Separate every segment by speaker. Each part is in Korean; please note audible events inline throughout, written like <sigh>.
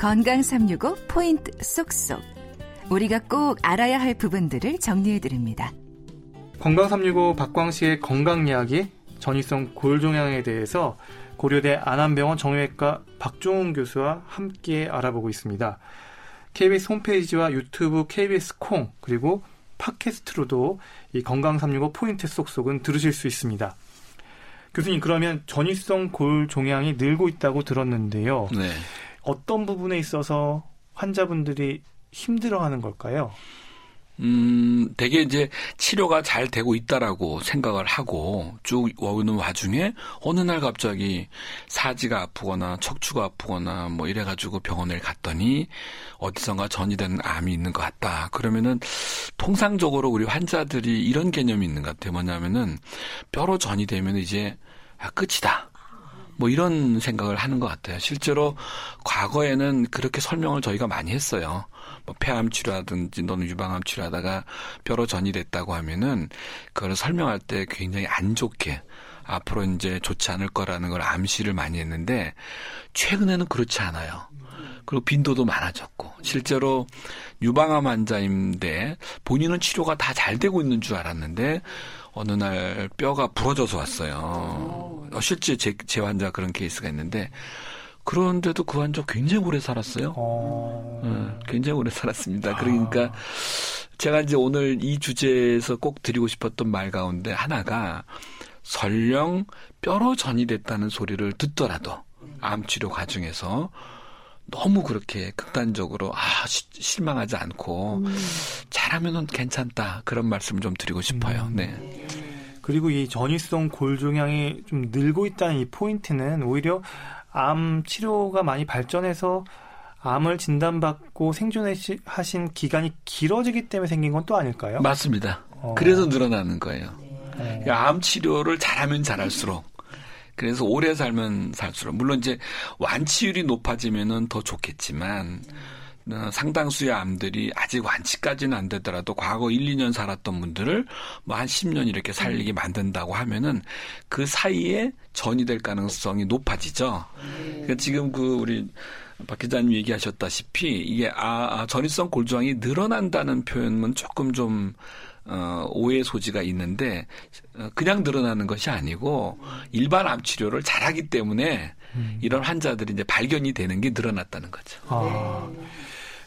Speaker 1: 건강 365 포인트 쏙쏙. 우리가 꼭 알아야 할 부분들을 정리해 드립니다.
Speaker 2: 건강 365 박광식의 건강 이야기 전이성 골종양에 대해서 고려대 안암병원 정형외과 박종훈 교수와 함께 알아보고 있습니다. KBS 홈페이지와 유튜브 KBS 콩 그리고 팟캐스트로도 이 건강 365 포인트 쏙쏙은 들으실 수 있습니다. 교수님 그러면 전이성 골 종양이 늘고 있다고 들었는데요.
Speaker 3: 네.
Speaker 2: 어떤 부분에 있어서 환자분들이 힘들어하는 걸까요?
Speaker 3: 음, 되게 이제 치료가 잘 되고 있다라고 생각을 하고 쭉 오는 와중에 어느 날 갑자기 사지가 아프거나 척추가 아프거나 뭐 이래가지고 병원을 갔더니 어디선가 전이된 암이 있는 것 같다. 그러면은 통상적으로 우리 환자들이 이런 개념이 있는 것 같아요. 뭐냐면은 뼈로 전이 되면 이제 아, 끝이다. 뭐 이런 생각을 하는 것 같아요. 실제로 과거에는 그렇게 설명을 저희가 많이 했어요. 뭐 폐암 치료하든지 또는 유방암 치료하다가 뼈로 전이 됐다고 하면은 그걸 설명할 때 굉장히 안 좋게 앞으로 이제 좋지 않을 거라는 걸 암시를 많이 했는데 최근에는 그렇지 않아요. 그리고 빈도도 많아졌고 실제로 유방암 환자인데 본인은 치료가 다 잘 되고 있는 줄 알았는데 어느 날 뼈가 부러져서 왔어요. 어, 실제 제, 제 환자 그런 케이스가 있는데 그런데도 그 환자 굉장히 오래 살았어요.
Speaker 2: 어...
Speaker 3: 네, 굉장히 오래 살았습니다. 그러니까 제가 이제 오늘 이 주제에서 꼭 드리고 싶었던 말 가운데 하나가 설령 뼈로 전이 됐다는 소리를 듣더라도 암 치료 과정에서 너무 그렇게 극단적으로 아 시, 실망하지 않고 음. 잘하면은 괜찮다 그런 말씀을 좀 드리고 싶어요.
Speaker 2: 음.
Speaker 3: 네.
Speaker 2: 그리고 이 전이성 골종양이 좀 늘고 있다는 이 포인트는 오히려 암 치료가 많이 발전해서 암을 진단받고 생존하신 기간이 길어지기 때문에 생긴 건 또 아닐까요?
Speaker 3: 맞습니다.
Speaker 2: 어.
Speaker 3: 그래서 늘어나는 거예요.
Speaker 2: 네.
Speaker 3: 암 치료를 잘하면 잘할수록 그래서 오래 살면 살수록 물론 이제 완치율이 높아지면은 더 좋겠지만 어, 상당수의 암들이 아직 완치까지는 안 되더라도 과거 1, 2년 살았던 분들을 뭐 한 10년 이렇게 살리게 만든다고 하면은 그 사이에 전이 될 가능성이 높아지죠. 그러니까 지금 그 우리 박 기자님 얘기하셨다시피 이게 아, 아 전이성 골조항이 늘어난다는 표현은 조금 좀 어, 오해 소지가 있는데 어, 그냥 늘어나는 것이 아니고 일반 암 치료를 잘하기 때문에 음. 이런 환자들이 이제 발견이 되는 게 늘어났다는 거죠.
Speaker 2: 아,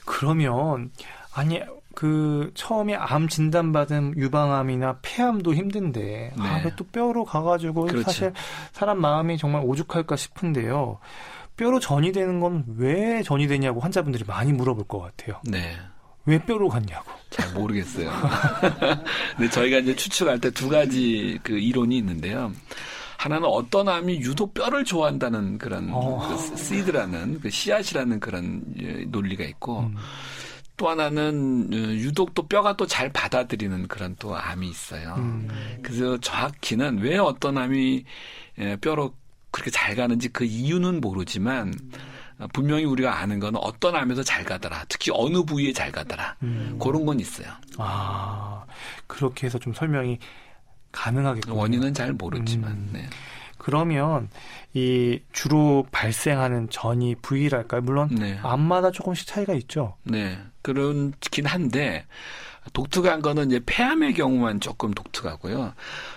Speaker 2: 그러면 아니 그 처음에 암 진단 받은 유방암이나 폐암도 힘든데 네. 아, 또 뼈로 가가지고 그렇죠. 사실 사람 마음이 정말 오죽할까 싶은데요. 뼈로 전이 되는 건 왜 전이 되냐고 환자분들이 많이 물어볼 것 같아요.
Speaker 3: 네.
Speaker 2: 왜 뼈로 갔냐고.
Speaker 3: 잘 모르겠어요. <laughs> 근데 저희가 이제 추측할 때 두 가지 그 이론이 있는데요. 하나는 어떤 암이 유독 뼈를 좋아한다는 그런 어. 그 시드라는 그 씨앗이라는 그런 예, 논리가 있고 음. 또 하나는 어, 유독 또 뼈가 또 잘 받아들이는 그런 또 암이 있어요. 음. 그래서 정확히는 왜 어떤 암이 예, 뼈로 그렇게 잘 가는지 그 이유는 모르지만 분명히 우리가 아는 거는 어떤 암에서 잘 가더라. 특히 어느 부위에 잘 가더라. 음. 그런 건 있어요.
Speaker 2: 아, 그렇게 해서 좀 설명이 가능하겠군요.
Speaker 3: 원인은 잘 모르지만. 음. 네.
Speaker 2: 그러면 이 주로 발생하는 전이 부위랄까요? 물론 네. 암마다 조금씩 차이가 있죠.
Speaker 3: 네, 그렇긴 한데 독특한 거는 이제 폐암의 경우만 조금 독특하고요.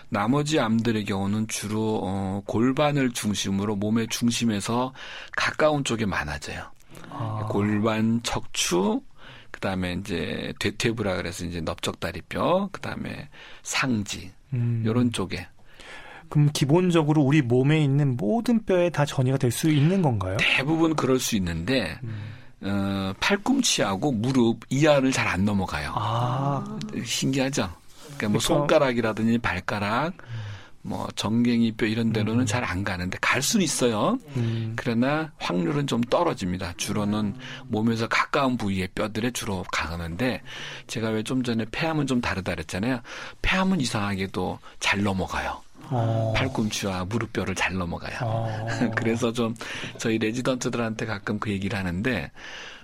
Speaker 3: 나머지 암들의 경우는 주로 어, 골반을 중심으로 몸의 중심에서 가까운 쪽에 많아져요. 아. 골반, 척추, 그다음에 이제 대퇴부라 그래서 이제 넓적다리뼈, 그다음에 상지 음. 이런 쪽에.
Speaker 2: 그럼 기본적으로 우리 몸에 있는 모든 뼈에 다 전이가 될 수 있는 건가요?
Speaker 3: 대부분 그럴 수 있는데 음. 어, 팔꿈치하고 무릎 이하를 잘 안 넘어가요. 아. 신기하죠? 그러니까 뭐 손가락이라든지 발가락, 뭐 정갱이 뼈 이런 데로는 음. 잘안 가는데 갈 수는 있어요. 음. 그러나 확률은 좀 떨어집니다. 주로는 몸에서 가까운 부위의 뼈들에 주로 가는데 제가 왜 좀 전에 폐암은 좀 다르다 그랬잖아요. 폐암은 이상하게도 잘 넘어가요. 어. 팔꿈치와 무릎뼈를 잘 넘어가요. 어. <laughs> 그래서 좀 저희 레지던트들한테 가끔 그 얘기를 하는데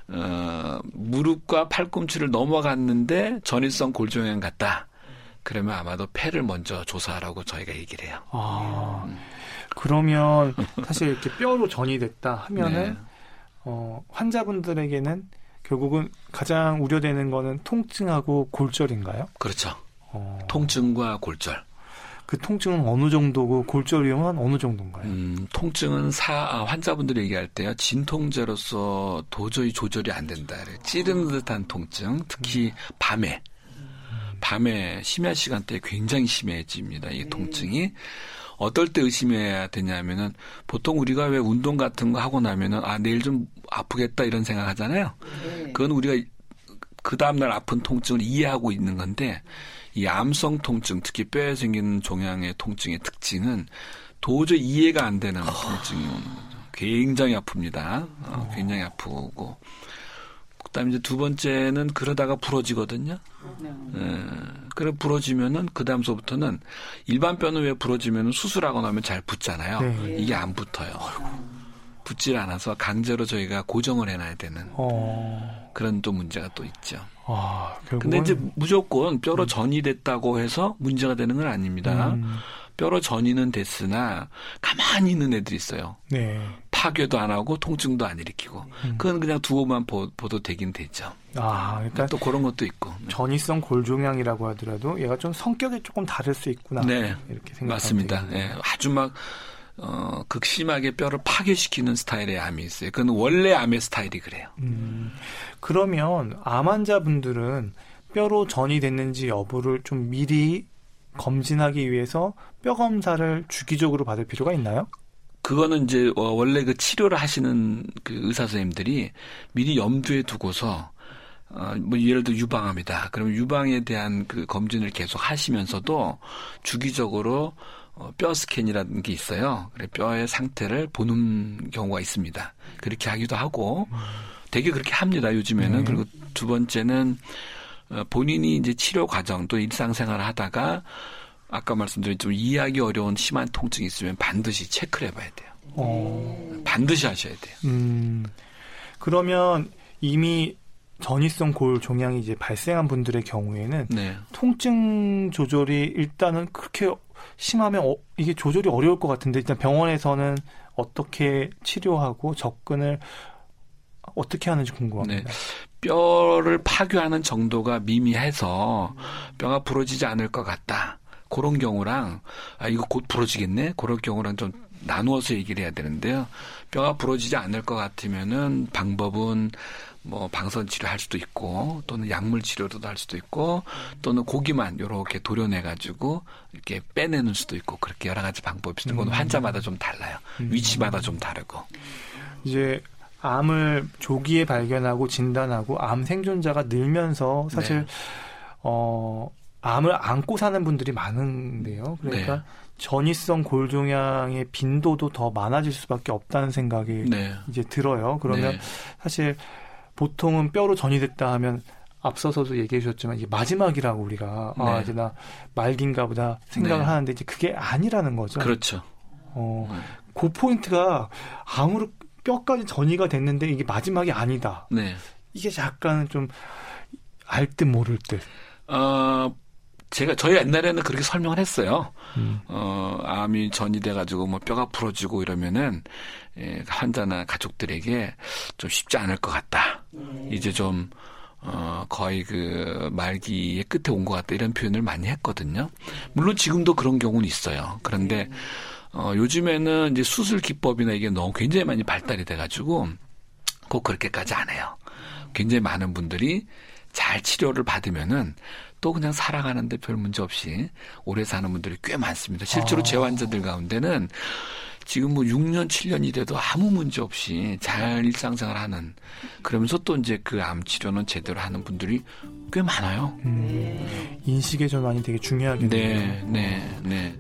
Speaker 3: 어, 무릎과 팔꿈치를 넘어갔는데 전일성 골종양 같다. 그러면 아마도 폐를 먼저 조사하라고 저희가 얘기를 해요.
Speaker 2: 아, 음. 그러면 <laughs> 사실 이렇게 뼈로 전이 됐다 하면은 네. 어, 환자분들에게는 결국은 가장 우려되는 거는 통증하고 골절인가요?
Speaker 3: 그렇죠.
Speaker 2: 어,
Speaker 3: 통증과 골절.
Speaker 2: 그 통증은 어느 정도고 골절 위험은 어느 정도인가요?
Speaker 3: 음, 통증은 사, 아, 환자분들이 얘기할 때요, 진통제로서 도저히 조절이 안 된다. 그래요. 찌르는 듯한 통증, 특히 밤에. 밤에 심야 시간대에 굉장히 심해집니다. 이 통증이. 어떨 때 의심해야 되냐면은 보통 우리가 왜 운동 같은 거 하고 나면은 아 내일 좀 아프겠다 이런 생각 하잖아요. 그건 우리가 그 다음날 아픈 통증을 이해하고 있는 건데 이 암성 통증 특히 뼈에 생기는 종양의 통증의 특징은 도저히 이해가 안 되는 통증이 오는 거죠. 굉장히 아픕니다. 어, 굉장히 아프고 그다음에 이제 두 번째는 그러다가 부러지거든요. 예, 그래 부러지면은 그 다음서부터는 일반 뼈는 왜 부러지면은 수술하고 나면 잘 붙잖아요.
Speaker 2: 네.
Speaker 3: 이게 안 붙어요. 붙질 않아서 강제로 저희가 고정을 해놔야 되는
Speaker 2: 어,
Speaker 3: 그런 또 문제가 또 있죠.
Speaker 2: 아, 결국은
Speaker 3: 근데 이제 무조건 뼈로 전이 됐다고 해서 문제가 되는 건 아닙니다.
Speaker 2: 음,
Speaker 3: 뼈로 전이는 됐으나 가만히 있는 애들이 있어요.
Speaker 2: 네.
Speaker 3: 파괴도 안 하고 통증도 안 일으키고
Speaker 2: 음.
Speaker 3: 그건 그냥 두고만 보, 도 되긴 되죠.
Speaker 2: 아, 그러니까
Speaker 3: 또 그런 것도 있고. 네.
Speaker 2: 전이성 골종양이라고 하더라도 얘가 좀 성격이 조금 다를 수 있구나.
Speaker 3: 네,
Speaker 2: 이렇게 생각하면
Speaker 3: 맞습니다. 예, 아주 막 어, 극심하게 뼈를 파괴시키는 스타일의 암이 있어요. 그건 원래 암의 스타일이 그래요.
Speaker 2: 음, 그러면 암 환자분들은 뼈로 전이 됐는지 여부를 좀 미리 검진하기 위해서 뼈 검사를 주기적으로 받을 필요가 있나요?
Speaker 3: 그거는 이제 어, 원래 그 치료를 하시는 그 의사 선생님들이 미리 염두에 두고서 어, 뭐 예를 들어 유방암이다. 그러면 유방에 대한 그 검진을 계속 하시면서도 주기적으로 어, 뼈 스캔이라는 게 있어요. 그래 뼈의 상태를 보는 경우가 있습니다. 그렇게 하기도 하고 되게 그렇게 합니다. 요즘에는
Speaker 2: 네.
Speaker 3: 그리고 두 번째는 어, 본인이 이제 치료 과정 또 일상생활을 하다가 아까 말씀드린 좀 이해하기 어려운 심한 통증이 있으면 반드시 체크를 해봐야 돼요.
Speaker 2: 어,
Speaker 3: 반드시 하셔야 돼요.
Speaker 2: 음, 그러면 이미 전이성 골 종양이 이제 발생한 분들의 경우에는
Speaker 3: 네.
Speaker 2: 통증 조절이 일단은 그렇게 심하면 어, 이게 조절이 어려울 것 같은데 일단 병원에서는 어떻게 치료하고 접근을 어떻게 하는지 궁금합니다.
Speaker 3: 뼈를 파괴하는 정도가 미미해서 뼈가 부러지지 않을 것 같다. 그런 경우랑 아 이거 곧 부러지겠네. 그런 경우랑 좀 나누어서 얘기를 해야 되는데요. 뼈가 부러지지 않을 것 같으면은 방법은 뭐 방선 치료할 수도 있고 또는 약물 치료도 할 수도 있고 또는 고기만 이렇게 도려내 가지고 이렇게 빼내는 수도 있고 그렇게 여러 가지 방법이 있어요. 그건
Speaker 2: 음.
Speaker 3: 환자마다 좀 달라요. 위치마다 좀 다르고.
Speaker 2: 이제 암을 조기에 발견하고 진단하고 암 생존자가 늘면서 사실
Speaker 3: 네.
Speaker 2: 어 암을 안고 사는 분들이 많은데요. 그러니까
Speaker 3: 네.
Speaker 2: 전이성 골종양의 빈도도 더 많아질 수밖에 없다는 생각이
Speaker 3: 네.
Speaker 2: 이제 들어요. 그러면
Speaker 3: 네.
Speaker 2: 사실 보통은 뼈로 전이 됐다 하면 앞서서도 얘기해 주셨지만 이게 마지막이라고 우리가 아
Speaker 3: 네.
Speaker 2: 이제 나 말긴가 보다 생각을
Speaker 3: 네.
Speaker 2: 하는데 이제 그게 아니라는 거죠.
Speaker 3: 그렇죠.
Speaker 2: 어,
Speaker 3: 네.
Speaker 2: 그 포인트가 아무리 뼈까지 전이가 됐는데 이게 마지막이 아니다.
Speaker 3: 네.
Speaker 2: 이게 약간 좀 알 듯 모를 듯.
Speaker 3: 어, 제가 저희 옛날에는 그렇게 설명을 했어요.
Speaker 2: 음.
Speaker 3: 어, 암이 전이돼 가지고 뭐 뼈가 부러지고 이러면은 예, 환자나 가족들에게 좀 쉽지 않을 것 같다. 이제 좀 어, 거의 그 말기의 끝에 온 것 같다 이런 표현을 많이 했거든요. 물론 지금도 그런 경우는 있어요. 그런데 어, 요즘에는 이제 수술 기법이나 이게 너무 굉장히 많이 발달이 돼가지고 꼭 그렇게까지 안 해요. 굉장히 많은 분들이 잘 치료를 받으면은 또 그냥 살아가는데 별 문제 없이 오래 사는 분들이 꽤 많습니다. 실제로
Speaker 2: 아.
Speaker 3: 제 환자들 가운데는 지금 뭐 6년, 7년이 돼도 아무 문제 없이 잘 일상생활 하는 그러면서 또 이제 그 암 치료는 제대로 하는 분들이 꽤 많아요.
Speaker 2: 음, 인식의 전환이 되게 중요하겠네요.
Speaker 3: 네, 네, 네.